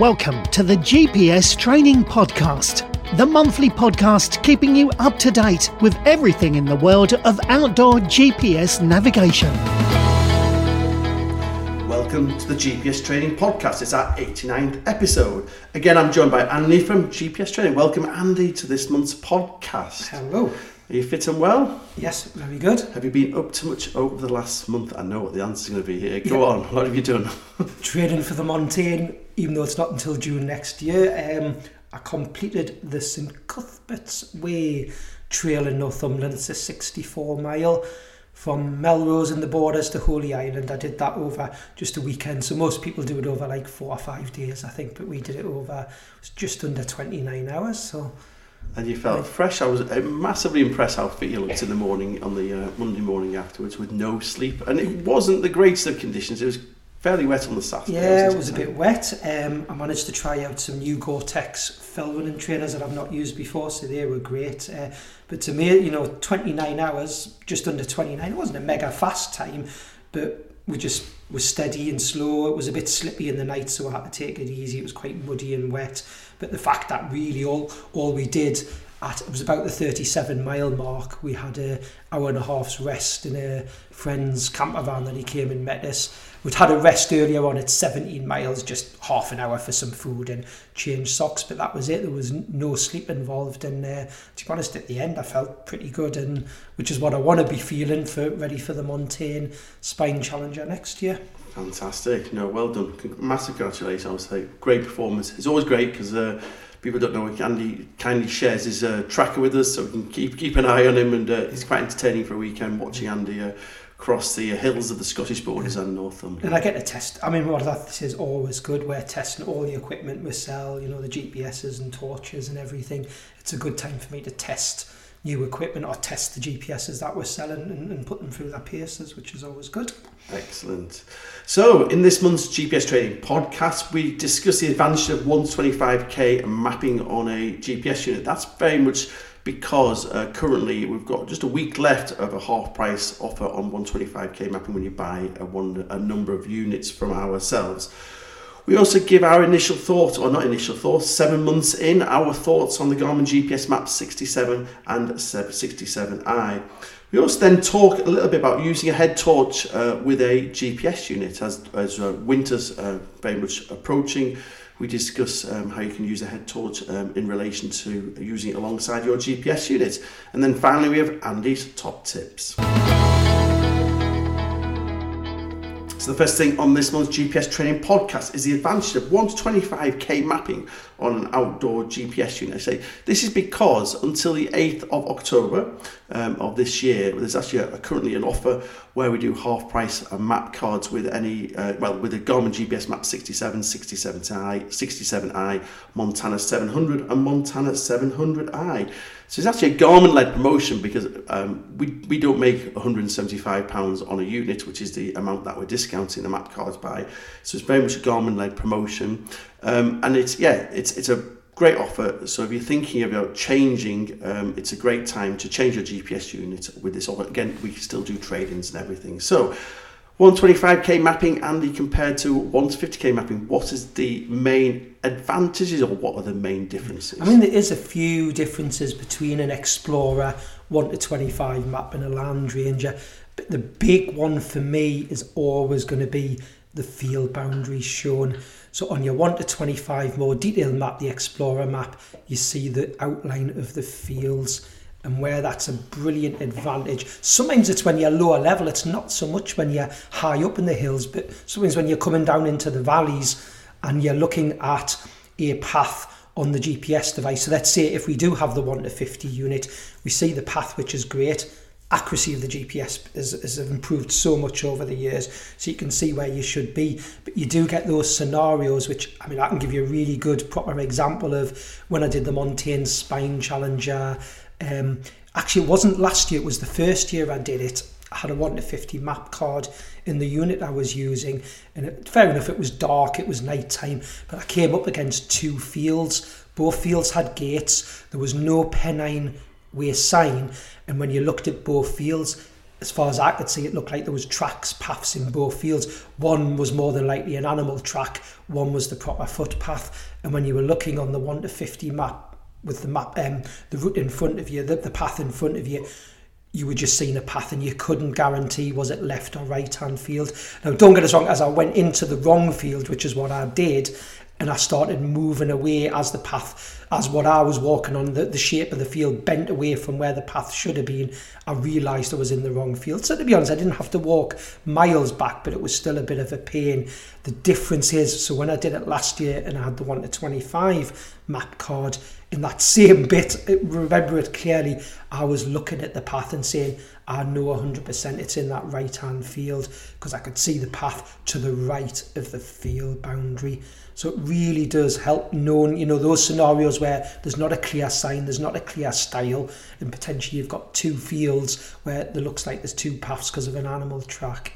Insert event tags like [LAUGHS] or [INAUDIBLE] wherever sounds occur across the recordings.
Welcome to the GPS Training Podcast, the monthly podcast keeping you up to date with everything in the world of outdoor GPS navigation. Welcome to the GPS Training Podcast. It's our 89th episode. Again, I'm joined by Andy from GPS Training. Welcome, Andy, to this month's podcast. Hello. Are you fit and well? Yes, very good. Have you been up to much over the last month? I know what the answer's going to be here. Go on, what have you done? [LAUGHS] Training for the Montane, even though it's not until June next year. Um, I completed the St Cuthbert's Way Trail in Northumberland. It's a 64 mile from Melrose in the borders to Holy Island. I did that over just a weekend. So most people do it over like four or five days, I think, but we did it over it just under 29 hours. So and you felt fresh. I was uh, massively impressed how fit you looked in the morning on the uh, Monday morning afterwards with no sleep. And it wasn't the greatest of conditions. It was fairly wet on the Saturday. Yeah, it was a bit wet. Um, I managed to try out some new Gore-Tex fell running trainers that I've not used before, so they were great. Uh, but to me, you know, 29 hours, just under 29, it wasn't a mega fast time, but we just was steady and slow. It was a bit slippy in the night, so I had to take it easy. It was quite muddy and wet. But the fact that really all all we did at it was about the 37 mile mark. We had a hour and a half's rest in a friend's camper van that he came and met us. We'd had a rest earlier on at 17 miles, just half an hour for some food and change socks, but that was it. There was no sleep involved, and uh, to be honest, at the end I felt pretty good, and which is what I want to be feeling for ready for the Montane Spine Challenger next year. Fantastic. No, well done. Massive congratulations. I say great performance. It's always great because uh, people don't know Andy kindly shares his uh, tracker with us, so we can keep keep an eye on him, and uh, quite entertaining for a weekend watching Andy. Uh, across the hills of the Scottish borders and Northumberland. And I get to test. I mean, what that is always good. We're testing all the equipment we sell. You know, the GPSs and torches and everything. It's a good time for me to test new equipment or test the GPSs that we're selling and, and put them through their paces, which is always good. Excellent. So, in this month's GPS Training podcast, we discuss the advantage of 125k mapping on a GPS unit. That's very much because uh, currently we've got just a week left of a half price offer on 125k mapping when you buy a, one, a number of units from ourselves. We also give our initial thoughts, or not initial thoughts, seven months in, our thoughts on the Garmin GPS Map 67 and 67i. We also then talk a little bit about using a head torch uh, with a GPS unit as, as uh, winter's uh, very much approaching. We discuss um, how you can use a head torch um, in relation to using it alongside your GPS unit. And then finally, we have Andy's top tips. So the first thing on this month's GPS training podcast is the advantage of 1 to 25k mapping on an outdoor GPS unit. I say this is because until the 8th of October um, of this year, there's actually a, currently an offer where we do half price map cards with any, uh, well, with a Garmin GPS Map 67, 67i, 67i, Montana 700 and Montana 700i. So it's actually a Garmin-led promotion because um, we, we don't make £175 on a unit, which is the amount that we're discounting the map cards by. So it's very much a Garmin-led promotion. Um, and it's, yeah, it's, it's a great offer. So if you're thinking about changing, um, it's a great time to change your GPS unit with this offer. Again, we still do trade-ins and everything. So 125k mapping, Andy, compared to 150k mapping, what is the main advantages or what are the main differences? I mean, there is a few differences between an Explorer 1 to 25 map and a Land Ranger, but the big one for me is always going to be the field boundaries shown. So on your 1 to 25 more detailed map, the Explorer map, you see the outline of the fields and where that's a brilliant advantage. Sometimes it's when you're lower level, it's not so much when you're high up in the hills, but sometimes when you're coming down into the valleys and you're looking at a path on the GPS device. So let's say if we do have the 1 to 50 unit, we see the path, which is great. Accuracy of the GPS has, has improved so much over the years, so you can see where you should be. But you do get those scenarios, which I mean, I can give you a really good, proper example of when I did the Montane Spine Challenger um, actually, it wasn't last year, it was the first year I did it. I had a 1 to 50 map card in the unit I was using, and it, fair enough, it was dark, it was night time, but I came up against two fields. Both fields had gates, there was no Pennine Way sign, and when you looked at both fields, as far as I could see, it looked like there was tracks, paths in both fields. One was more than likely an animal track, one was the proper footpath. And when you were looking on the 1 to 50 map, with the map, um, the route in front of you, the, the path in front of you, you were just seeing a path and you couldn't guarantee was it left or right hand field. Now, don't get us wrong, as I went into the wrong field, which is what I did, and I started moving away as the path, as what I was walking on, the, the shape of the field bent away from where the path should have been. I realised I was in the wrong field. So to be honest, I didn't have to walk miles back, but it was still a bit of a pain. The difference is, so when I did it last year and I had the 1 to 25 map card, in that same bit, remember it clearly, I was looking at the path and saying, I know 100% it's in that right hand field because I could see the path to the right of the field boundary. So it really does help knowing, you know, those scenarios where there's not a clear sign, there's not a clear style, and potentially you've got two fields where it looks like there's two paths because of an animal track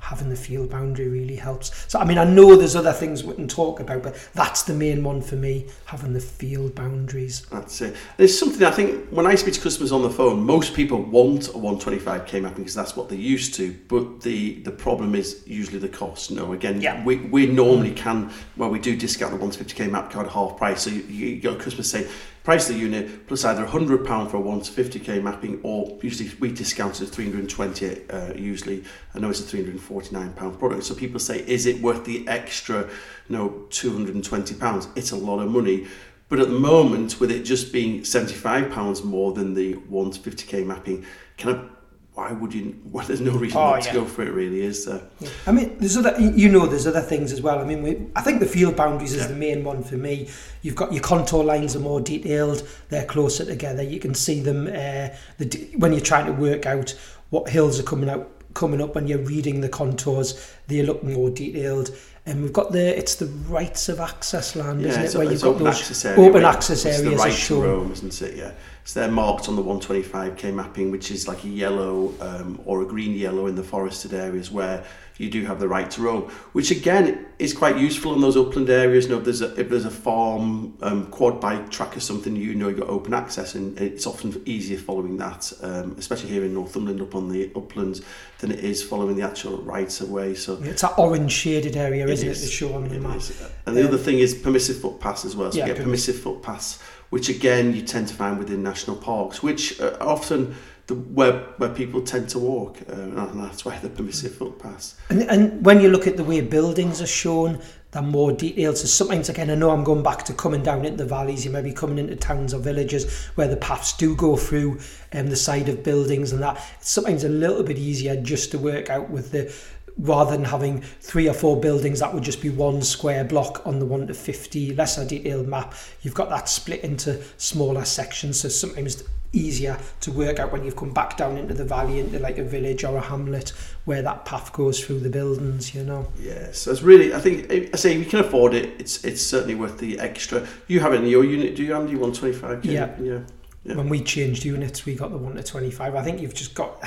having the field boundary really helps. So, I mean, I know there's other things we can talk about, but that's the main one for me, having the field boundaries. That's it. There's something I think when I speak to customers on the phone, most people want a 125k mapping because that's what they're used to. But the the problem is usually the cost. No, again, yeah. we, we normally can, well, we do discount the 150k map card half price. So you, you got customers say, price the unit plus either £100 for a 1 to 50k mapping or usually we discount it at 320 uh, usually. I know it's a 349 pound product so people say is it worth the extra you know 220 pounds? It's a lot of money but at the moment with it just being 75 pounds more than the 1 to 50k mapping can of why would you? [LAUGHS] Well, there's no reason oh, not yeah. to go for it. Really, is there? Yeah. I mean, there's other. You know, there's other things as well. I mean, we, I think the field boundaries is the main one for me. You've got your contour lines are more detailed. They're closer together. You can see them uh, the, when you're trying to work out what hills are coming out coming up when you're reading the contours. They look more detailed. And we've got the it's the rights of access land, isn't it? Where you've got open those access area, open access areas. It's the right to roam, isn't it? Yeah. So they're marked on the 125k mapping, which is like a yellow um, or a green yellow in the forested areas where you do have the right to roam, which again is quite useful in those upland areas. You know, if there's a, if there's a farm um, quad bike track or something, you know you've got open access, and it's often easier following that, um, especially here in Northumberland up on the uplands, than it is following the actual rights of way. So yeah, it's that orange shaded area, isn't it? The show on the map. And the other thing is permissive footpaths as well. So yeah, you get permissive footpaths which again you tend to find within national parks, which are often the where where people tend to walk, uh, and that's why the permissive footpaths. And and when you look at the way buildings are shown, they're more detailed. So sometimes again, I know I'm going back to coming down into the valleys. You may be coming into towns or villages where the paths do go through um, the side of buildings, and that sometimes a little bit easier just to work out with the rather than having three or four buildings that would just be one square block on the 1 to 50 lesser detailed map. You've got that split into smaller sections so sometimes easier to work out when you've come back down into the valley into like a village or a hamlet where that path goes through the buildings you know? Yes so it's really i think i say if you can afford it it's it's certainly worth the extra. You have it in your unit do you andy? 125 yeah. yeah. Yeah. When we changed units, we got the 1 to 25. I think you've just got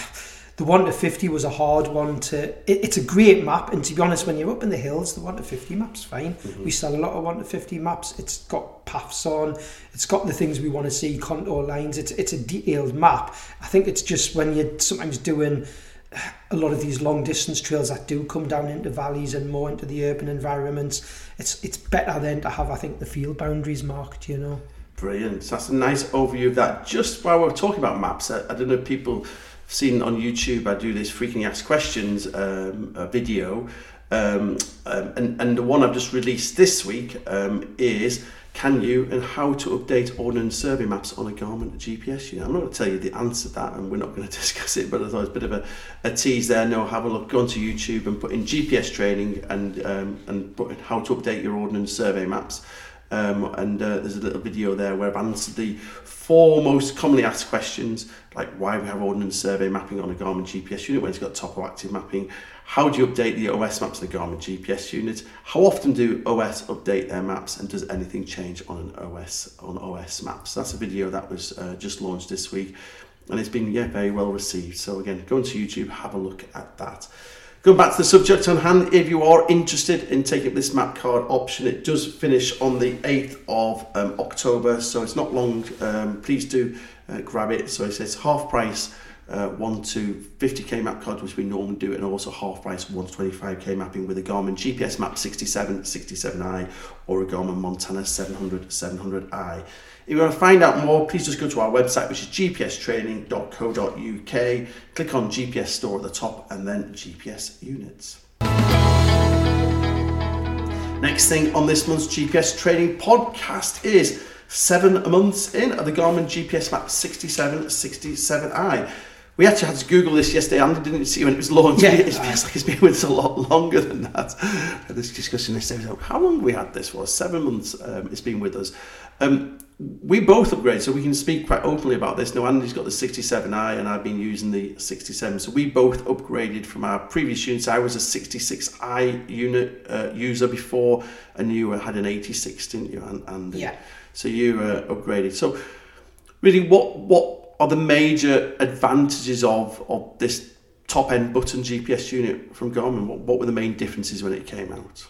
the 1 to 50 was a hard one to it, it's a great map and to be honest when you're up in the hills the 1 to 50 map's fine. Mm-hmm. we sell a lot of 1 to 50 maps. It's got paths on. It's got the things we want to see contour lines. It's it's a detailed map. I think it's just when you're sometimes doing a lot of these long distance trails that do come down into valleys and more into the urban environments it's it's better then to have i think the field boundaries marked you know. Brilliant. So that's a nice overview of that. Just while we're talking about maps i, I don't know if people seen on YouTube, I do this freaking asked questions um, video, um, um, and and the one I've just released this week um, is can you and how to update ordnance survey maps on a Garmin GPS unit. I'm not going to tell you the answer to that, and we're not going [LAUGHS] to discuss it, but I thought it was a bit of a, a tease there. No, have a look, go onto YouTube and put in GPS training and um, and put in how to update your ordnance survey maps. Um, and uh, there's a little video there where I've answered the four most commonly asked questions, like why we have ordnance survey mapping on a Garmin GPS unit when it's got topo active mapping, how do you update the OS maps on the Garmin GPS unit, how often do OS update their maps, and does anything change on an OS on OS maps? That's a video that was uh, just launched this week, and it's been yeah very well received. So again, go into YouTube, have a look at that. Going back to the subject on hand, if you are interested in taking this map card option, it does finish on the 8th of um, October, so it's not long. Um, please do uh, grab it. So it says half price uh, 1 to 50k map cards, which we normally do, and also half price 1 to 25k mapping with a Garmin GPS Map 67, 67i, or a Garmin Montana 700, 700i. If you want to find out more, please just go to our website, which is gpstraining.co.uk. Click on GPS Store at the top and then GPS Units. Next thing on this month's GPS Training podcast is seven months in of the Garmin GPS Map 67 67i. We actually had to Google this yesterday. Andy didn't see when it was launched. Yeah. It feels like it's been with us a lot longer than that. This discussion yesterday. How long we had this for? Seven months. Um, it's been with us. Um, we both upgraded, so we can speak quite openly about this. Now, Andy's got the 67i, and I've been using the 67. So we both upgraded from our previous units. I was a 66i unit uh, user before, and you had an 86, didn't you? And, and Yeah. So you uh, upgraded. So really, what what are the major advantages of of this top end button GPS unit from Garmin? What, what were the main differences when it came out?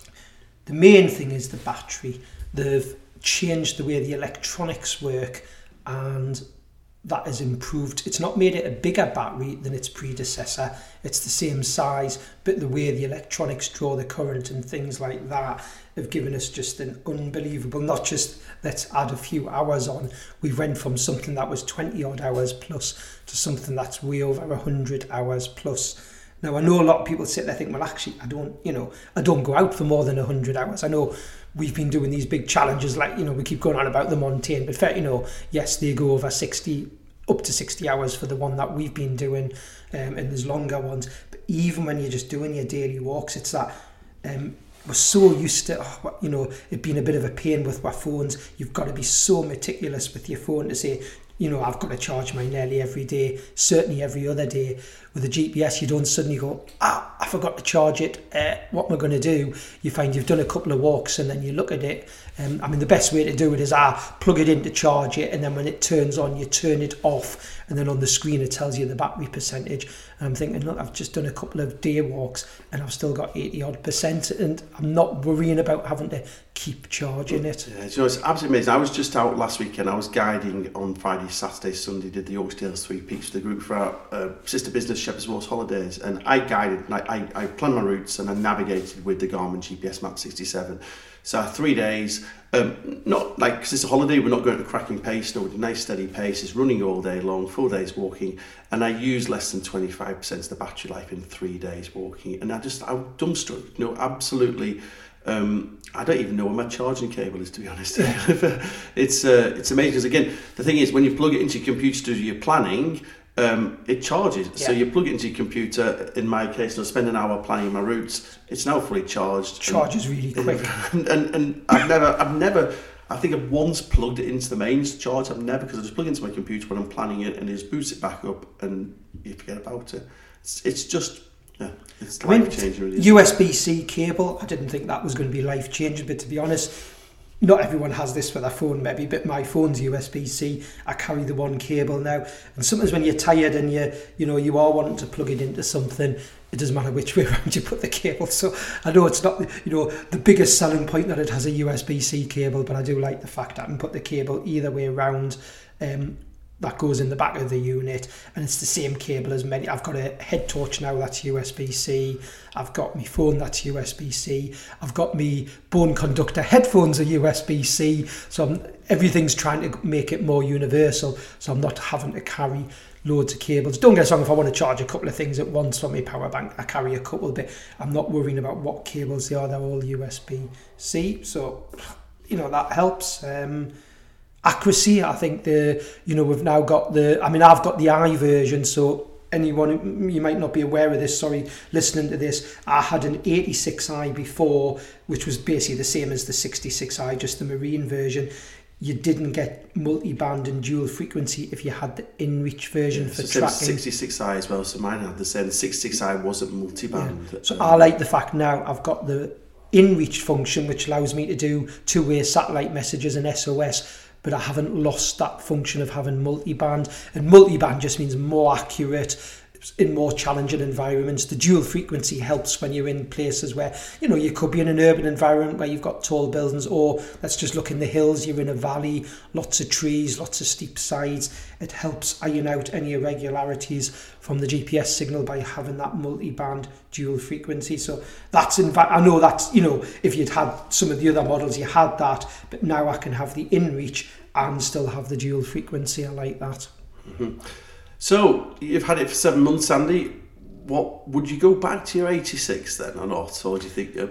The main thing is the battery. They've changed the way the electronics work and that has improved. It's not made it a bigger battery than its predecessor. It's the same size, but the way the electronics draw the current and things like that have given us just an unbelievable, not just let's add a few hours on. We went from something that was 20 odd hours plus to something that's way over 100 hours plus. Now I know a lot of people sit there think, well, actually, I don't, you know, I don't go out for more than hundred hours. I know we've been doing these big challenges, like you know, we keep going on about the Montane, but fair, you know, yes, they go over sixty, up to sixty hours for the one that we've been doing, um, and there's longer ones. But even when you're just doing your daily walks, it's that. Um, we're so used to, oh, you know, it being a bit of a pain with our phones. You've got to be so meticulous with your phone to say, you know, I've got to charge mine nearly every day, certainly every other day. With a GPS, you don't suddenly go, ah, I forgot to charge it. Uh, what am I going to do? You find you've done a couple of walks and then you look at it. Um, I mean, the best way to do it is ah, plug it in to charge it, and then when it turns on, you turn it off, and then on the screen it tells you the battery percentage. And I'm thinking, look, I've just done a couple of day walks and I've still got 80 odd percent, and I'm not worrying about having to keep charging it. Yeah, you know, it's absolutely amazing. I was just out last weekend. I was guiding on Friday, Saturday, Sunday. Did the Oakdales Three Peaks for the group for our uh, sister business Shepherd's Walks Holidays, and I guided. I, I planned my routes and I navigated with the Garmin GPS Map 67. So three days, um, not like because it's a holiday, we're not going at a cracking pace. No, a nice steady pace. It's running all day long, four days walking, and I use less than 25% of the battery life in three days walking. And I just I'm dumbstruck. You know, absolutely. Um, I don't even know where my charging cable is, to be [LAUGHS] honest. it's uh, it's amazing because again, the thing is when you plug it into your computer to do your planning, um, it charges. So you plug it into your computer. In my case, I spend an hour planning my routes. It's now fully charged. Charges really quick. [LAUGHS] And, and, and I've never, I've never, I think I've once plugged it into the mains charge. I've never, because I just plug it into my computer when I'm planning it and it just boots it back up and you forget about it. It's, it's just, yeah, it's life changing. Really. USB-C cable. I didn't think that was going to be life changing, but to be honest, not everyone has this for their phone, maybe. But my phone's USB-C. I carry the one cable now, and sometimes when you're tired and you, you know, you are wanting to plug it into something, it doesn't matter which [LAUGHS] way around you put the cable. So I know it's not, you know, the biggest selling point that it has a USB-C cable, but I do like the fact that I can put the cable either way around. Um, that goes in the back of the unit and it's the same cable as many I've got a head torch now that's USB-C I've got my phone that's USB-C I've got my bone conductor headphones are USB-C so I'm, everything's trying to make it more universal so I'm not having to carry loads of cables. Don't get us wrong if I want to charge a couple of things at once from my power bank I carry a couple but I'm not worrying about what cables they are they're all USB-C so you know that helps. Um, accuracy. I think the you know we've now got the. I mean, I've got the i version, so anyone you might not be aware of this. Sorry, listening to this, I had an 86i before, which was basically the same as the 66i, just the marine version. You didn't get multi-band and dual frequency if you had the InReach version for So tracking. 66i as well, so mine had the same. 66i wasn't multi-band. So Um, I like the fact now I've got the InReach function, which allows me to do two-way satellite messages and SOS, but I haven't lost that function of having multi-band. And multi-band just means more accurate, in more challenging environments. The dual frequency helps when you're in places where, you know, you could be in an urban environment where you've got tall buildings, or let's just look in the hills, you're in a valley, lots of trees, lots of steep sides. It helps iron out any irregularities from the GPS signal by having that multi-band dual frequency. So that's in fact, I know that's, you know, if you'd had some of the other models, you had that, but now I can have the in-reach and still have the dual frequency. I like that. Mm-hmm. So you've had it for seven months, Andy. What would you go back to your 86 then or not? Or do you think? Uh...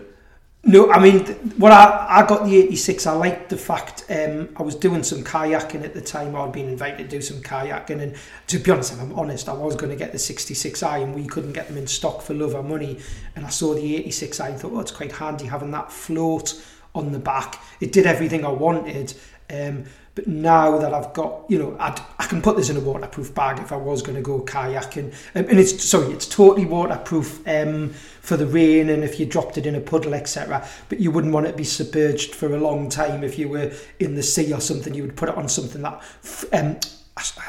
No, I mean, what I, I got the 86, I liked the fact um, I was doing some kayaking at the time. I'd been invited to do some kayaking. And to be honest, if I'm honest, I was going to get the 66i and we couldn't get them in stock for love or money. And I saw the 86i and thought, oh, it's quite handy having that float on the back. It did everything I wanted. Um, but now that I've got, you know, I'd, I can put this in a waterproof bag if I was going to go kayaking. Um, and it's, sorry, it's totally waterproof um, for the rain and if you dropped it in a puddle, etc. But you wouldn't want it to be submerged for a long time if you were in the sea or something. You would put it on something that, um,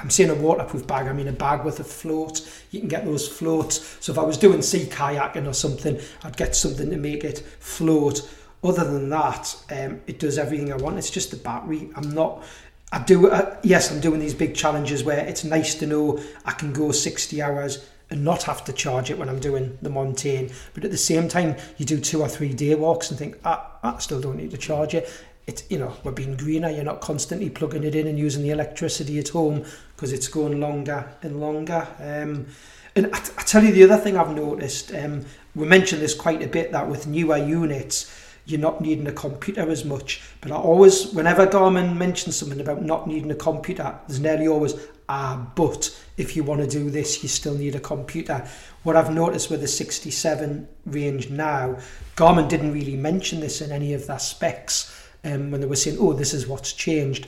I'm saying a waterproof bag, I mean a bag with a float. You can get those floats. So if I was doing sea kayaking or something, I'd get something to make it float other than that, um, it does everything I want. It's just the battery. I'm not. I do. Uh, yes, I'm doing these big challenges where it's nice to know I can go 60 hours and not have to charge it when I'm doing the montane. But at the same time, you do two or three day walks and think, ah, I still don't need to charge it. It's you know we're being greener. You're not constantly plugging it in and using the electricity at home because it's going longer and longer. Um, and I, I tell you the other thing I've noticed. Um, we mentioned this quite a bit that with newer units you're not needing a computer as much. But I always, whenever Garmin mentions something about not needing a computer, there's nearly always, ah, but if you want to do this, you still need a computer. What I've noticed with the 67 range now, Garmin didn't really mention this in any of their specs um, when they were saying, oh, this is what's changed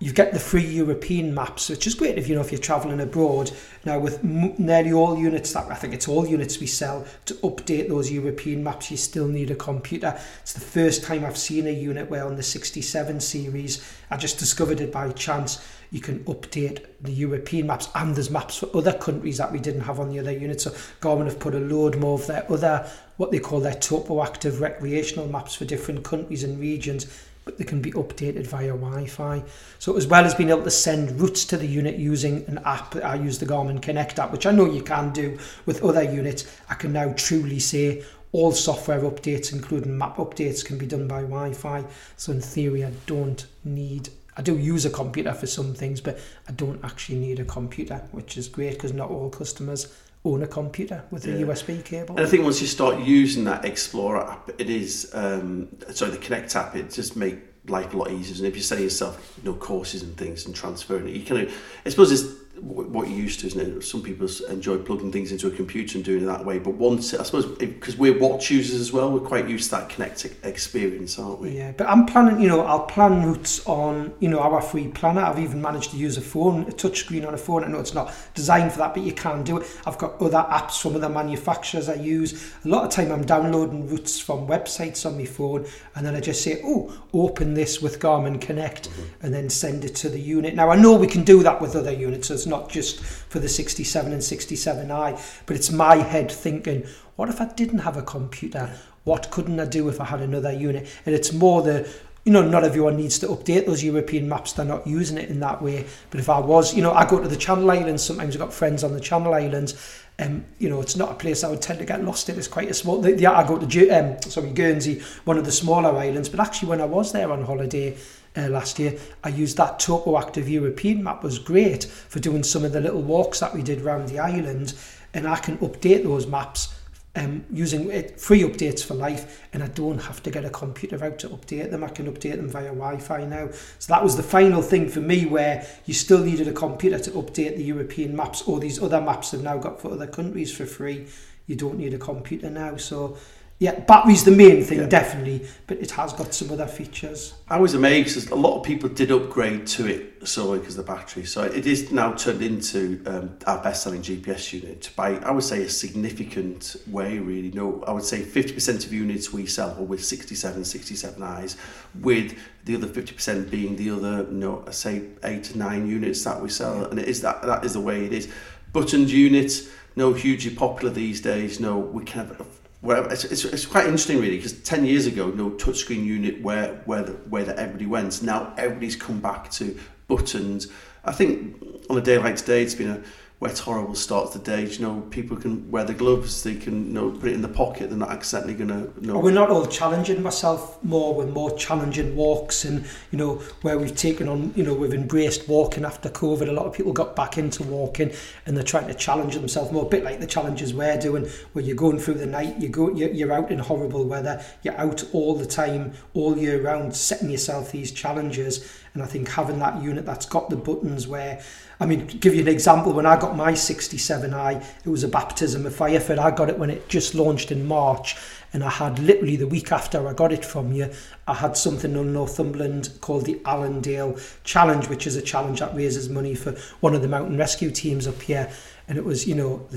you get the free European maps, which is great if you know if you're travelling abroad. Now, with nearly all units that I think it's all units we sell to update those European maps, you still need a computer. It's the first time I've seen a unit where on the 67 series, I just discovered it by chance. You can update the European maps, and there's maps for other countries that we didn't have on the other units. So Garmin have put a load more of their other what they call their topo active recreational maps for different countries and regions but they can be updated via Wi-Fi. So as well as being able to send routes to the unit using an app, I use the Garmin Connect app, which I know you can do with other units. I can now truly say all software updates, including map updates, can be done by Wi-Fi. So in theory, I don't need I do use a computer for some things, but I don't actually need a computer, which is great because not all customers own a computer with a USB cable. And I think once you start using that Explorer app, it is um, sorry the Connect app. It just make life a lot easier. And if you're setting yourself you know courses and things and transferring it, you of I suppose it's what you're used to, isn't it? Some people enjoy plugging things into a computer and doing it that way. But once, I suppose, because we're watch users as well, we're quite used to that connected experience, aren't we? Yeah, but I'm planning, you know, I'll plan routes on, you know, our free planner. I've even managed to use a phone, a touchscreen on a phone. I know it's not designed for that, but you can do it. I've got other apps from other manufacturers I use. A lot of time I'm downloading routes from websites on my phone, and then I just say, oh, open this with Garmin Connect, mm-hmm. and then send it to the unit. Now, I know we can do that with other units, so not just for the 67 and 67i, but it's my head thinking, what if I didn't have a computer? What couldn't I do if I had another unit? And it's more the, you know, not everyone needs to update those European maps. They're not using it in that way. But if I was, you know, I go to the Channel Islands. Sometimes I've got friends on the Channel Islands. Um, you know, it's not a place I would tend to get lost in. It's quite a small. The, I go to um, sorry Guernsey, one of the smaller islands. But actually, when I was there on holiday, uh, last year. I used that Topo Active European map was great for doing some of the little walks that we did around the island and I can update those maps um, using it, free updates for life and I don't have to get a computer out to update them. I can update them via Wi-Fi now. So that was the final thing for me where you still needed a computer to update the European maps or these other maps have now got for other countries for free. You don't need a computer now. So yeah, battery's the main thing, yeah. definitely, but it has got some other features. I was amazed. A lot of people did upgrade to it solely because the battery. So it is now turned into um, our best-selling GPS unit by, I would say, a significant way. Really, no, I would say 50% of units we sell are with 67, 67 eyes, with the other 50% being the other, you know, say eight to nine units that we sell, yeah. and it is that that is the way it is. buttoned units, no hugely popular these days. No, we can have well, it's, it's, it's quite interesting really because 10 years ago no touchscreen unit where where the where that everybody went. Now everybody's come back to buttons. I think on a day like today it's been a wet horrible start to the day. You know, people can wear the gloves, they can you know put it in the pocket. They're not accidentally going to. Know. We're not all challenging myself more. We're more challenging walks, and you know where we've taken on. You know, we've embraced walking after COVID. A lot of people got back into walking, and they're trying to challenge themselves more. A bit like the challenges we're doing, where you're going through the night. You go, you're out in horrible weather. You're out all the time, all year round, setting yourself these challenges. And I think having that unit that's got the buttons where I mean, give you an example, when I got my 67i, it was a baptism of fire for. I got it when it just launched in March, and I had literally the week after I got it from you, I had something on Northumberland called the Allendale Challenge, which is a challenge that raises money for one of the mountain rescue teams up here. And it was, you know,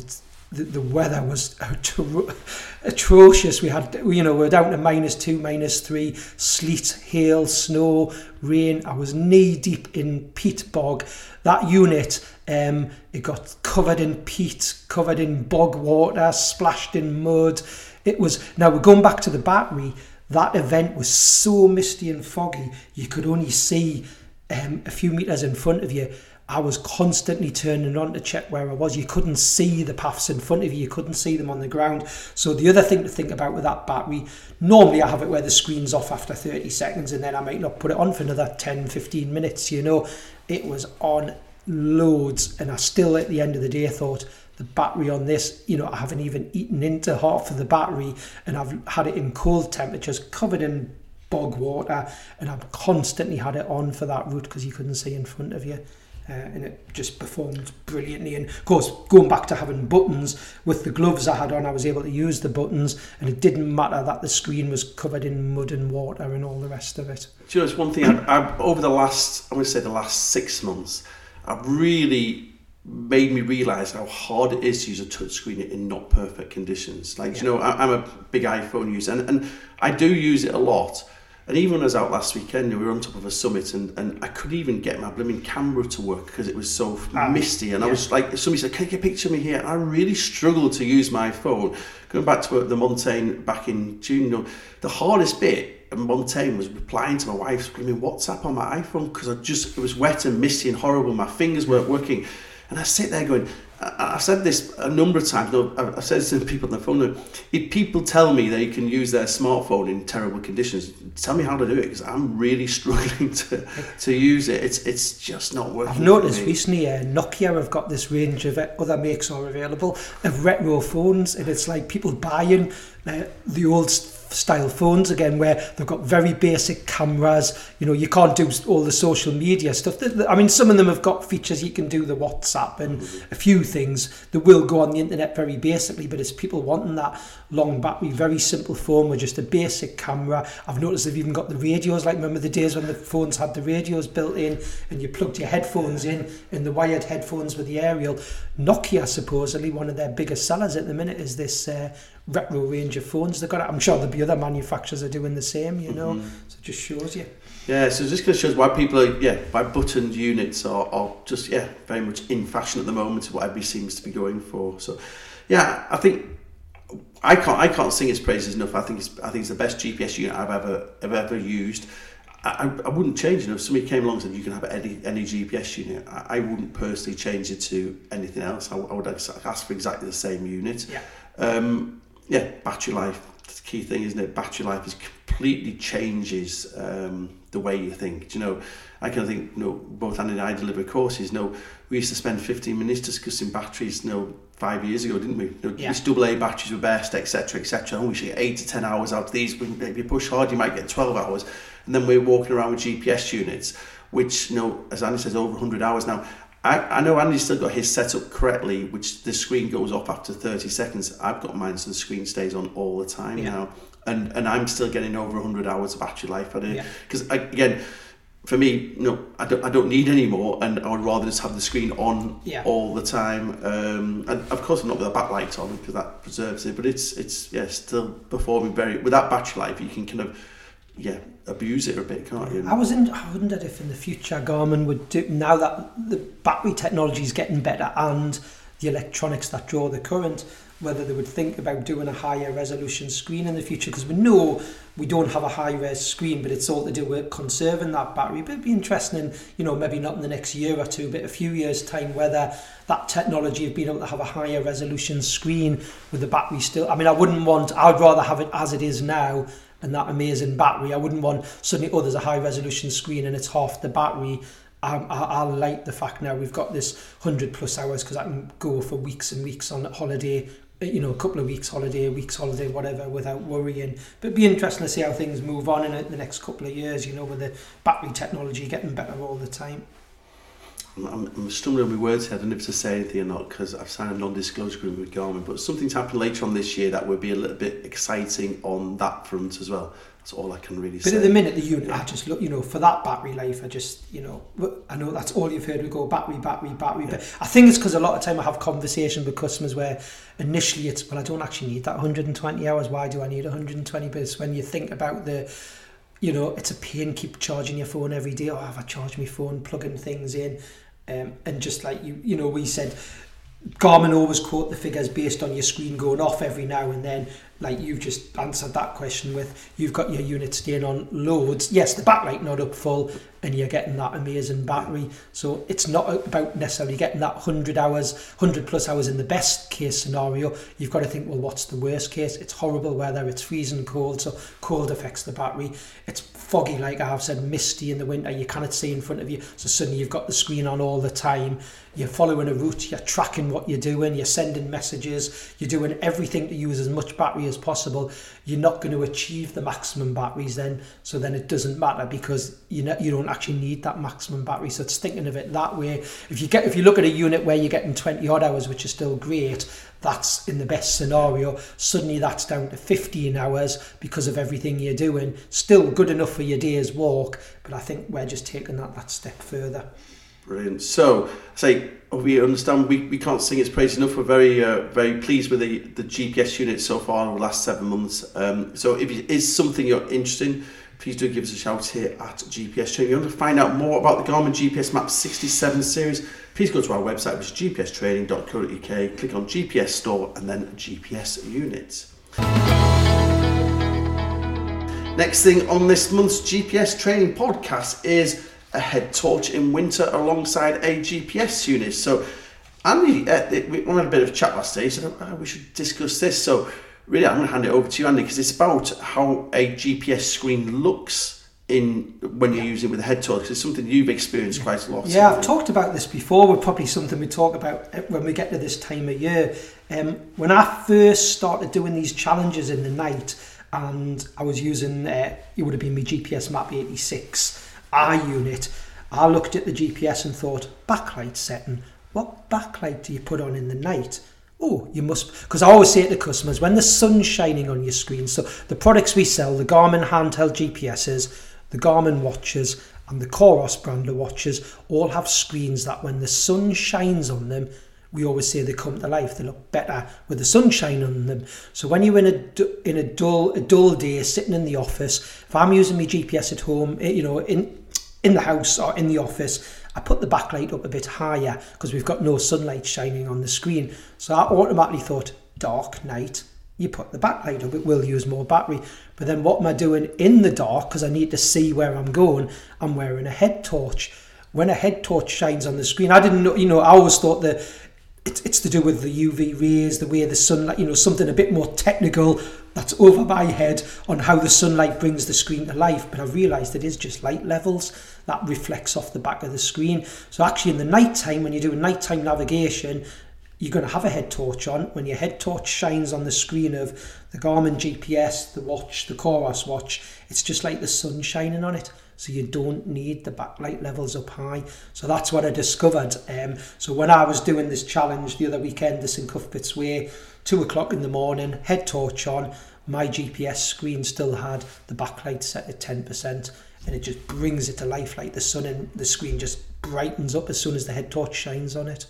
the, the weather was atrocious. We had, you know, we are down to minus two, minus three, sleet, hail, snow, rain. I was knee deep in peat bog. That unit, um, it got covered in peat, covered in bog water, splashed in mud. It was, now we're going back to the battery. That event was so misty and foggy, you could only see um, a few meters in front of you I was constantly turning on to check where I was. You couldn't see the paths in front of you, you couldn't see them on the ground. So, the other thing to think about with that battery normally I have it where the screen's off after 30 seconds and then I might not put it on for another 10 15 minutes. You know, it was on loads, and I still at the end of the day thought, the battery on this, you know, I haven't even eaten into half of the battery and I've had it in cold temperatures, covered in bog water, and I've constantly had it on for that route because you couldn't see in front of you uh, and it just performed brilliantly. And of course, going back to having buttons with the gloves I had on, I was able to use the buttons, and it didn't matter that the screen was covered in mud and water and all the rest of it. Do you know, it's one thing I've, I've, over the last, I'm going to say the last six months, I've really made me realise how hard it is to use a touchscreen in not perfect conditions. Like, yeah. you know, I, I'm a big iPhone user, and, and I do use it a lot. And even when I was out last weekend, we were on top of a summit and, and I couldn't even get my blooming camera to work because it was so ah, misty. And yeah. I was like, somebody said, can you get a picture of me here? And I really struggled to use my phone. Going back to the Montane back in June, you know, the hardest bit in Montane was replying to my wife's blooming WhatsApp on my iPhone because I just, it was wet and misty and horrible. My fingers weren't working. And I sit there going, I've said this a number of times. I've said this to people on the phone. If people tell me they can use their smartphone in terrible conditions, tell me how to do it because I'm really [LAUGHS] struggling to, to use it. It's it's just not working. I've noticed recently uh, Nokia have got this range of other makes are available of retro phones, and it's like people buying uh, the old style phones again where they've got very basic cameras. You know you can't do all the social media stuff. I mean some of them have got features. You can do the whatsapp and a few things that will go on the internet very basically but it's people wanting that long battery. Very simple phone with just a basic camera. I've noticed they've even got the radios. Like remember the days when the phones had the radios built in and you plugged your headphones in and the wired headphones with the aerial nokia supposedly one of their biggest sellers at the minute is this uh, retro range of phones they've got. I'm sure there'll be other manufacturers are doing the same, you know. Mm-hmm. So it just shows you. Yeah, so this kind of shows why people are, yeah, why buttoned units are, are just, yeah, very much in fashion at the moment, what everybody seems to be going for. So, yeah, I think I can't I can't sing its praises enough. I think it's I think it's the best GPS unit I've ever I've ever used. I, I wouldn't change it. If somebody came along and said you can have any, any GPS unit, I, I wouldn't personally change it to anything else. I, I would ask for exactly the same unit. Yeah. Um, yeah, battery life. That's the key thing, isn't it? Battery life is completely changes um, the way you think. Do you know, I can think, you know, both Andy and I deliver courses. You know, we used to spend 15 minutes discussing batteries, you know, five years ago, didn't we? You know, yeah. double A batteries were best, etc., etc. And we should get eight to 10 hours out of these. If you push hard, you might get 12 hours. And then we're walking around with GPS units, which, you know, as Andy says, over 100 hours now. I, I know Andy's still got his set up correctly, which the screen goes off after 30 seconds. I've got mine so the screen stays on all the time yeah. now. And and I'm still getting over 100 hours of battery life on it. Because, yeah. again, for me, no, I don't, I don't need any more, and I would rather just have the screen on yeah. all the time. Um, and of course, I'm not with a backlight on because that preserves it, but it's it's yeah still performing very with that battery life. You can kind of yeah abuse it a bit, can't you? I was in, I wondered if in the future Garmin would do now that the battery technology is getting better and the electronics that draw the current, whether they would think about doing a higher resolution screen in the future because we know we don't have a high res screen but it's all to do with conserving that battery but it'd be interesting you know maybe not in the next year or two but a few years time whether that technology of being able to have a higher resolution screen with the battery still I mean I wouldn't want I'd rather have it as it is now and that amazing battery I wouldn't want suddenly oh there's a high resolution screen and it's half the battery um, I, I like the fact now we've got this 100 plus hours because I can go for weeks and weeks on holiday you know, a couple of weeks holiday, week's holiday, whatever, without worrying. But it'd be interesting to see how things move on in the next couple of years, you know, with the battery technology getting better all the time. I'm, I'm stumbling on my words here. I don't know if to say anything or not because I've signed a non-disclosure agreement with Garmin. But something's happened later on this year that would be a little bit exciting on that front as well. That's all I can really but say. But at the minute, the unit, I just look, you know, for that battery life, I just, you know, I know that's all you've heard. We go battery, battery, battery. Yeah. But I think it's because a lot of time I have conversation with customers where initially it's, well, I don't actually need that 120 hours. Why do I need 120? But it's when you think about the, you know, it's a pain keep charging your phone every day. Oh, have I charged my phone, plugging things in, um, and just like you, you know, we said Garmin always quote the figures based on your screen going off every now and then, like you've just answered that question with you've got your unit staying on loads. Yes the backlight not up full and you're getting that amazing battery. So it's not about necessarily getting that 100 hours 100 plus hours in the best case scenario. You've got to think well what's the worst case? It's horrible weather it's freezing cold so cold affects the battery. It's foggy like I've said misty in the winter you cannot see in front of you. So suddenly you've got the screen on all the time. You're following a route you're tracking what you're doing you're sending messages you're doing everything to use as much battery as possible, you're not going to achieve the maximum batteries then. So then it doesn't matter because you know, you don't actually need that maximum battery. So it's thinking of it that way. If you get if you look at a unit where you're getting 20 odd hours, which is still great, that's in the best scenario. Suddenly that's down to 15 hours because of everything you're doing. Still good enough for your day's walk, but I think we're just taking that that step further. Brilliant. So, say we understand we, we can't sing its praise enough. We're very uh, very pleased with the, the GPS unit so far over the last seven months. Um, so, if it is something you're interested in, please do give us a shout here at GPS Training. If you want to find out more about the Garmin GPS Map 67 series, please go to our website, which is gpstraining.co.uk, click on GPS Store and then GPS Units. Next thing on this month's GPS Training podcast is a head torch in winter alongside a GPS unit. So, Andy, uh, we had a bit of a chat last day. He said, oh, we should discuss this. So, really, I'm going to hand it over to you, Andy, because it's about how a GPS screen looks in when you're using it with a head torch. It's something you've experienced quite a lot. Yeah, I've talked about this before. We're probably something we talk about uh, when we get to this time of year. Um, when I first started doing these challenges in the night, and I was using, uh, it would have been my GPS Map 86 I unit, I looked at the GPS and thought, backlight setting, what backlight do you put on in the night? Oh, you must, because I always say to customers, when the sun's shining on your screen, so the products we sell, the Garmin handheld GPSs, the Garmin watches, and the Coros brand of watches all have screens that when the sun shines on them, we always say they come to life. They look better with the sunshine on them. So when you're in a in a dull a dull day, sitting in the office, if I'm using my GPS at home, eh, you know, in in the house or in the office, I put the backlight up a bit higher because we've got no sunlight shining on the screen. So I automatically thought, dark night, you put the backlight up, it will use more battery. But then what am I doing in the dark because I need to see where I'm going? I'm wearing a head torch. When a head torch shines on the screen, I didn't know, you know, I always thought that it's, it's to do with the UV rays, the way the sunlight, you know, something a bit more technical that's over my head on how the sunlight brings the screen to life. But I've realised it is just light levels that reflects off the back of the screen. So actually in the night time, when you're doing nighttime navigation, you're going to have a head torch on. When your head torch shines on the screen of the Garmin GPS, the watch, the Coros watch, it's just like the sun shining on it so you don't need the backlight levels up high. So that's what I discovered. Um, so when I was doing this challenge the other weekend, this St Cuthbert's Way, two o'clock in the morning, head torch on, my GPS screen still had the backlight set at 10% and it just brings it to life like the sun and the screen just brightens up as soon as the head torch shines on it.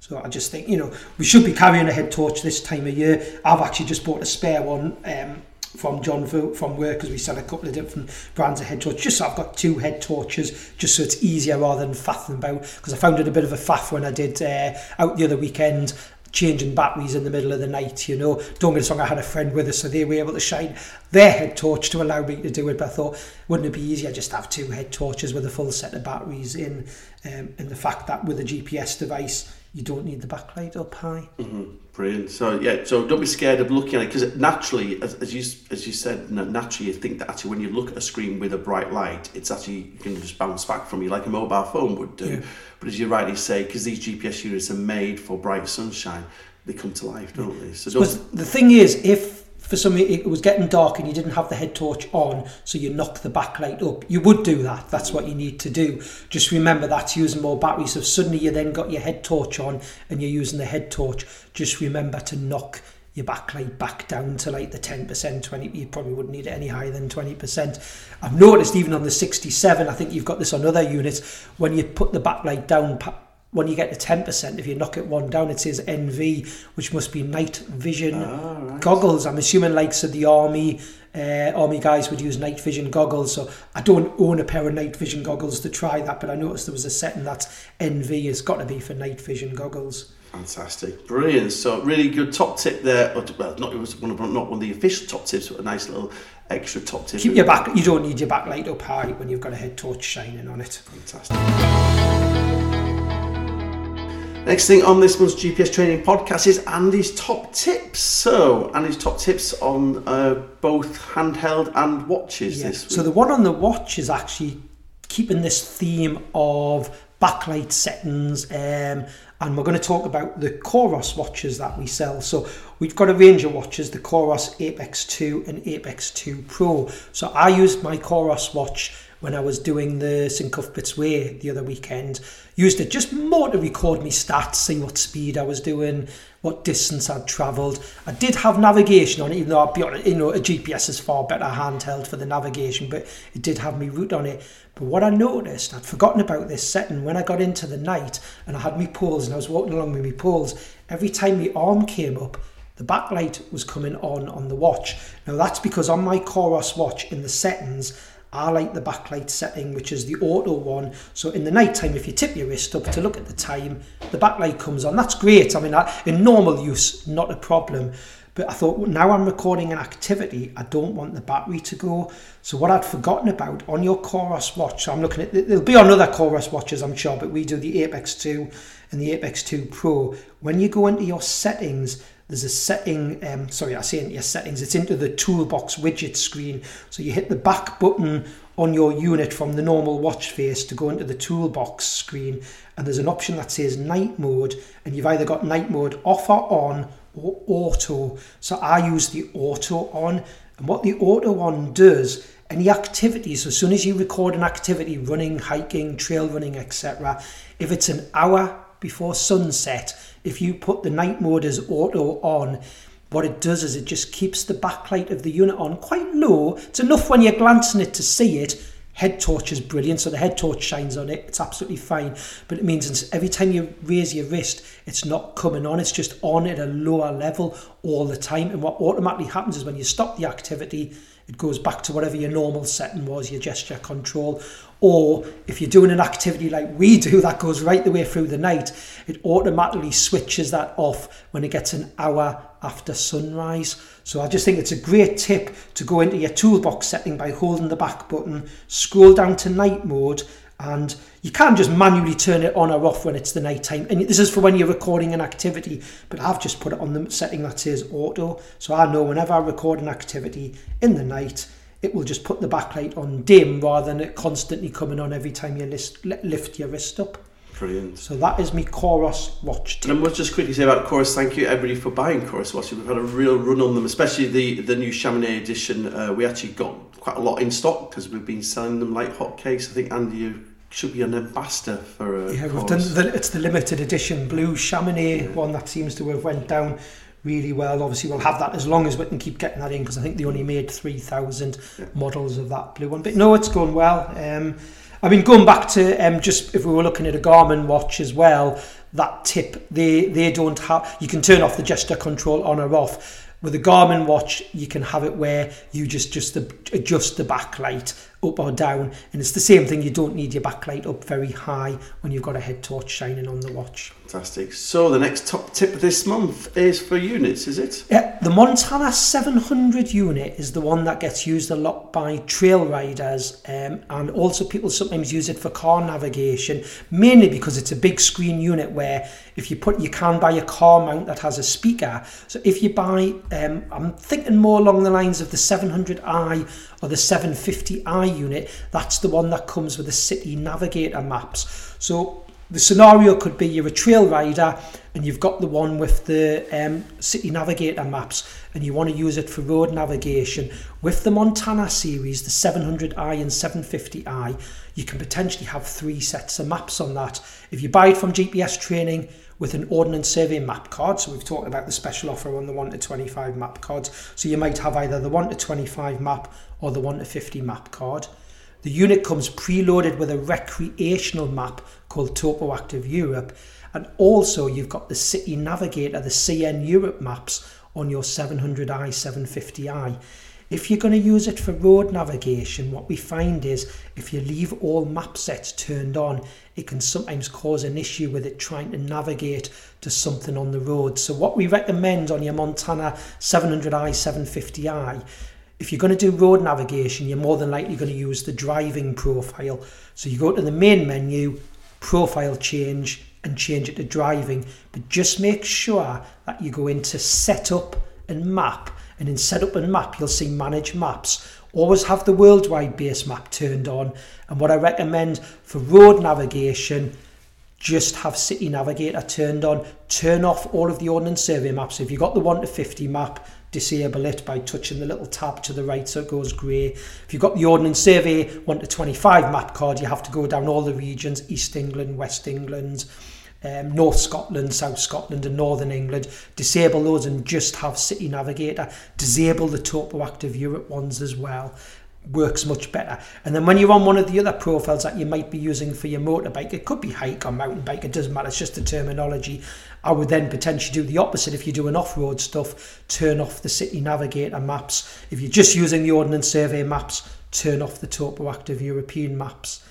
So I just think, you know, we should be carrying a head torch this time of year. I've actually just bought a spare one um, from John from work because we sell a couple of different brands of head torch. Just so I've got two head torches, just so it's easier rather than faffing about. Because I found it a bit of a faff when I did uh, out the other weekend changing batteries in the middle of the night, you know. Don't get us wrong, I had a friend with us, so they were able to shine their head torch to allow me to do it. But I thought, wouldn't it be easier just have two head torches with a full set of batteries in? Um, and the fact that with a GPS device, you don't need the backlight up high. Mm-hmm. Brilliant. So yeah, so don't be scared of looking at it because naturally, as, as you as you said, naturally you think that actually when you look at a screen with a bright light, it's actually you can just bounce back from you like a mobile phone would do. Yeah. But as you rightly say, because these GPS units are made for bright sunshine, they come to life, don't they? So don't... the thing is, if for some it was getting dark and you didn't have the head torch on so you knock the backlight up. You would do that. That's what you need to do. Just remember that's using more batteries. So suddenly you then got your head torch on and you're using the head torch. Just remember to knock your backlight back down to like the 10%, 20 you probably wouldn't need it any higher than 20%. I've noticed even on the 67, I think you've got this on other units, when you put the backlight down when you get to 10%, if you knock it one down, it says NV, which must be night vision oh, right. goggles. I'm assuming like so the army uh, army guys would use night vision goggles. So I don't own a pair of night vision goggles to try that, but I noticed there was a setting that's NV. It's got to be for night vision goggles. Fantastic, brilliant. So really good top tip there. Well, not it was one of not one of the official top tips, but a nice little extra top tip. Keep your back. You don't need your backlight up high when you've got a head torch shining on it. Fantastic. Next thing on this month's GPS training podcast is Andy's top tips. So, Andy's top tips on uh, both handheld and watches yeah. this week. So, the one on the watch is actually keeping this theme of backlight settings. Um, and we're going to talk about the Coros watches that we sell. So, we've got a range of watches the Coros Apex 2 and Apex 2 Pro. So, I use my Coros watch when I was doing the St Cuthbert's Way the other weekend. Used it just more to record me stats, see what speed I was doing, what distance I'd travelled. I did have navigation on it, even though I'll be you know, a GPS is far better handheld for the navigation, but it did have me route on it. But what I noticed, I'd forgotten about this setting when I got into the night and I had my poles and I was walking along with my poles. Every time my arm came up, the backlight was coming on on the watch. Now that's because on my Coros watch in the settings, I like the backlight setting, which is the auto one. So in the night time, if you tip your wrist up to look at the time, the backlight comes on. That's great. I mean, in normal use, not a problem. But I thought, now I'm recording an activity, I don't want the battery to go. So what I'd forgotten about on your Coros watch, I'm looking at, there'll be on other Coros watches, I'm sure, but we do the Apex 2 and the Apex 2 Pro. When you go into your settings, there's a setting, um, sorry, I say into your settings, it's into the toolbox widget screen. So you hit the back button on your unit from the normal watch face to go into the toolbox screen, and there's an option that says night mode, and you've either got night mode off or on or auto. So I use the auto on, and what the auto on does, any activities, so as soon as you record an activity, running, hiking, trail running, etc., if it's an hour before sunset, if you put the night mode as auto on, what it does is it just keeps the backlight of the unit on quite low. It's enough when you're glancing it to see it. Head torch is brilliant, so the head torch shines on it. It's absolutely fine, but it means every time you raise your wrist, it's not coming on. It's just on at a lower level all the time. And what automatically happens is when you stop the activity, it goes back to whatever your normal setting was, your gesture control. Or if you're doing an activity like we do [LAUGHS] that goes right the way through the night, it automatically switches that off when it gets an hour after sunrise. So I just think it's a great tip to go into your toolbox setting by holding the back button, scroll down to night mode, and you can't just manually turn it on or off when it's the night time. And this is for when you're recording an activity, but I've just put it on the setting that says auto. So I know whenever I record an activity in the night, it will just put the backlight on dim rather than it constantly coming on every time you lift, lift your wrist up. Brilliant. So that is me Coros watch. Tip. And I must just quickly say about Coros, thank you everybody for buying Coros watches. We've had a real run on them, especially the, the new Chamonix edition. Uh, we actually got quite a lot in stock because we've been selling them like hotcakes. I think Andy, you should be an ambassador for. Uh, yeah, we've done the, it's the limited edition blue Chamonix yeah. one that seems to have went down really well. Obviously, we'll have that as long as we can keep getting that in because I think they only made 3,000 yeah. models of that blue one. But no, it's going well. Um, I mean, going back to um, just if we were looking at a Garmin watch as well, that tip they they don't have. You can turn off the gesture control on or off With a Garmin watch, you can have it where you just just adjust the backlight up or down, and it's the same thing. You don't need your backlight up very high when you've got a head torch shining on the watch. Fantastic. So the next top tip this month is for units, is it? Yeah, the Montana 700 unit is the one that gets used a lot by trail riders, um, and also people sometimes use it for car navigation, mainly because it's a big screen unit where if you put you can buy a car mount that has a speaker. So if you buy, um, I'm thinking more along the lines of the 700i or the 750i unit, that's the one that comes with the City Navigator maps. So the scenario could be you're a trail rider and you've got the one with the um, City Navigator maps and you want to use it for road navigation. With the Montana series, the 700i and 750i, you can potentially have three sets of maps on that. If you buy it from GPS training, with an Ordnance Survey map card. So we've talked about the special offer on the 1 to 25 map cards. So you might have either the 1 to 25 map or the 1 to 50 map card. The unit comes preloaded with a recreational map called Topo Active Europe, and also you've got the City Navigator, the CN Europe maps on your 700i, 750i. If you're going to use it for road navigation, what we find is if you leave all map sets turned on, it can sometimes cause an issue with it trying to navigate to something on the road. So what we recommend on your Montana 700i, 750i, if you're going to do road navigation, you're more than likely going to use the driving profile. So you go to the main menu, profile change, and change it to driving. But just make sure that you go into setup and map. And in setup and map you'll see manage maps. Always have the worldwide base map turned on. And what I recommend for road navigation just have City Navigator turned on. Turn off all of the Ordnance Survey maps. If you've got the 1 to 50 map disable it by touching the little tab to the right so it goes grey. If you've got the Ordnance Survey 1 to 25 map card, you have to go down all the regions, East England, West England, um, North Scotland, South Scotland and Northern England, disable those and just have City Navigator, disable the Topo Active Europe ones as well works much better. And then when you're on one of the other profiles that you might be using for your motorbike, it could be hike or mountain bike, it doesn't matter, it's just the terminology. I would then potentially do the opposite if you're doing off-road stuff, turn off the City Navigator maps. If you're just using the Ordnance Survey maps, turn off the Topo Active European maps.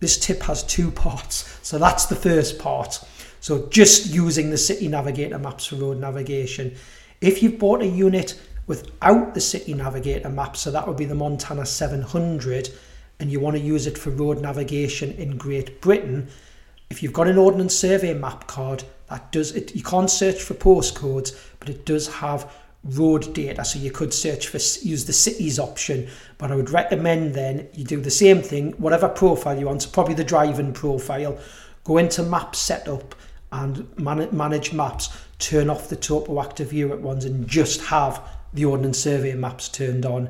This tip has two [LAUGHS] parts. So that's the first part. So just using the City Navigator maps for road navigation. If you've bought a unit without the City Navigator map, so that would be the Montana 700, and you want to use it for road navigation in Great Britain, if you've got an Ordnance Survey map card, that does it. You can't search for postcodes, but it does have road data. So you could search for use the cities option but I would recommend then you do the same thing whatever profile you want. So probably the driving profile. Go into map setup and man manage maps. Turn off the topo active Europe ones and just have the ordnance survey maps turned on.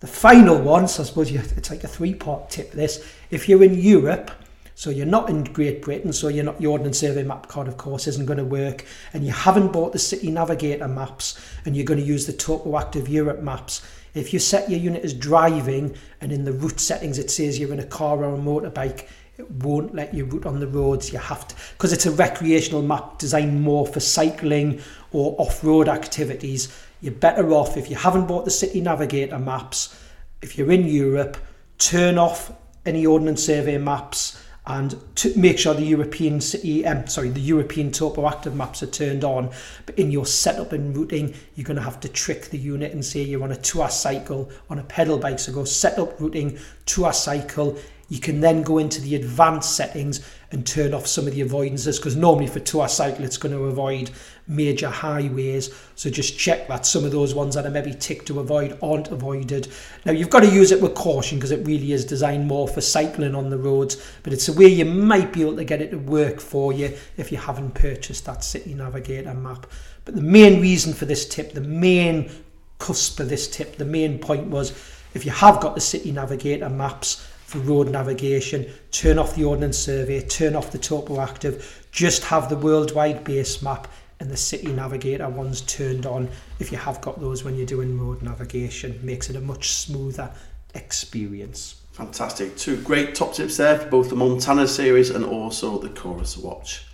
The final one so I suppose you, it's like a three part tip this. If you're in Europe so you're not in Great Britain, so you're not, your Ordnance Survey map card, of course, isn't going to work. And you haven't bought the City Navigator maps, and you're going to use the Topo Active Europe maps. If you set your unit as driving, and in the route settings it says you're in a car or a motorbike, it won't let you route on the roads. You have to, because it's a recreational map designed more for cycling or off-road activities. You're better off if you haven't bought the City Navigator maps. If you're in Europe, turn off any Ordnance Survey maps and to make sure the European city, um, sorry, the European topo active maps are turned on. But in your setup and routing, you're going to have to trick the unit and say you're on a tour cycle on a pedal bike. So go set up routing, tour cycle. You can then go into the advanced settings and turn off some of the avoidances because normally for tour cycle it's going to avoid major highways. So just check that some of those ones that are maybe ticked to avoid aren't avoided. Now you've got to use it with caution because it really is designed more for cycling on the roads, but it's a way you might be able to get it to work for you if you haven't purchased that City Navigator map. But the main reason for this tip, the main cusp of this tip, the main point was if you have got the City Navigator maps, for road navigation, turn off the Ordnance Survey, turn off the Topo Active, just have the worldwide base map and the City Navigator ones turned on if you have got those when you're doing road navigation. Makes it a much smoother experience. Fantastic. Two great top tips there for both the Montana series and also the Coros Watch.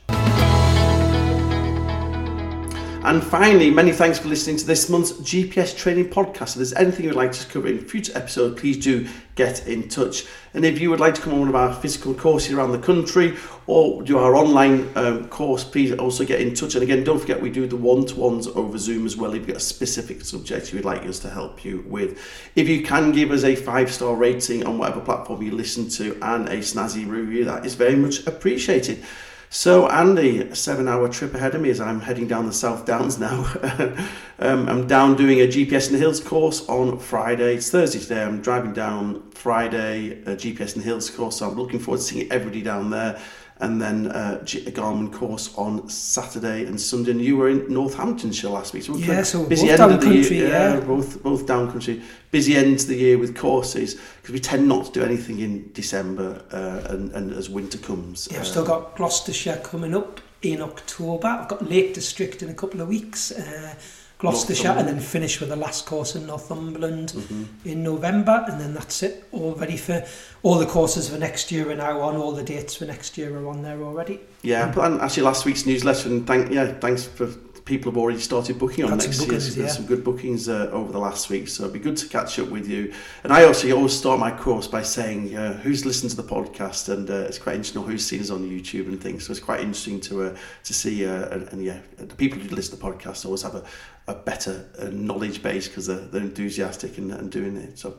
And finally, many thanks for listening to this month's GPS training podcast. If there's anything you'd like to cover in future episodes, please do get in touch. And if you would like to come on one of our physical courses around the country or do our online um, course, please also get in touch. And again, don't forget we do the one-to-ones over Zoom as well if you've got a specific subject you would like us to help you with. If you can give us a five-star rating on whatever platform you listen to and a snazzy review, that is very much appreciated. So, Andy, a seven hour trip ahead of me as I'm heading down the South Downs now. [LAUGHS] um, I'm down doing a GPS in the Hills course on Friday. It's Thursday today. I'm driving down Friday, a GPS in the Hills course. So I'm looking forward to seeing everybody down there and then uh, a Garmin course on Saturday and Sunday. And you were in Northamptonshire last week, so yeah, so busy end of the country, year. Yeah, yeah, both both down country. Busy end of the year with courses because we tend not to do anything in December uh, and, and as winter comes. Yeah, I've still got Gloucestershire coming up in October. I've got Lake District in a couple of weeks. Uh, Gloucestershire and then finish with the last course in Northumberland mm-hmm. in November and then that's it all ready for all the courses for next year are now on all the dates for next year are on there already yeah and actually last week's newsletter and thank yeah thanks for people have already started booking on next year. So there's some good bookings uh, over the last week, so it'd be good to catch up with you. And I also always start my course by saying uh, who's listened to the podcast, and uh, it's quite interesting who's seen us on YouTube and things. So it's quite interesting to uh, to see, uh, and, and, yeah, the people who listen to the podcast always have a, a better uh, knowledge base because they're, they're enthusiastic and, and doing it. So.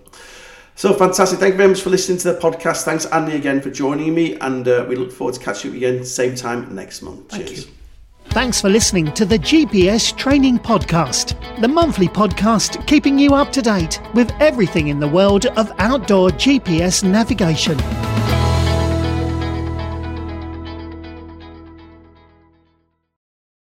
So fantastic. Thank you very much for listening to the podcast. Thanks, Andy, again for joining me. And uh, we look forward to catching up again, same time next month. Thank Cheers. You. Thanks for listening to the GPS Training Podcast, the monthly podcast keeping you up to date with everything in the world of outdoor GPS navigation.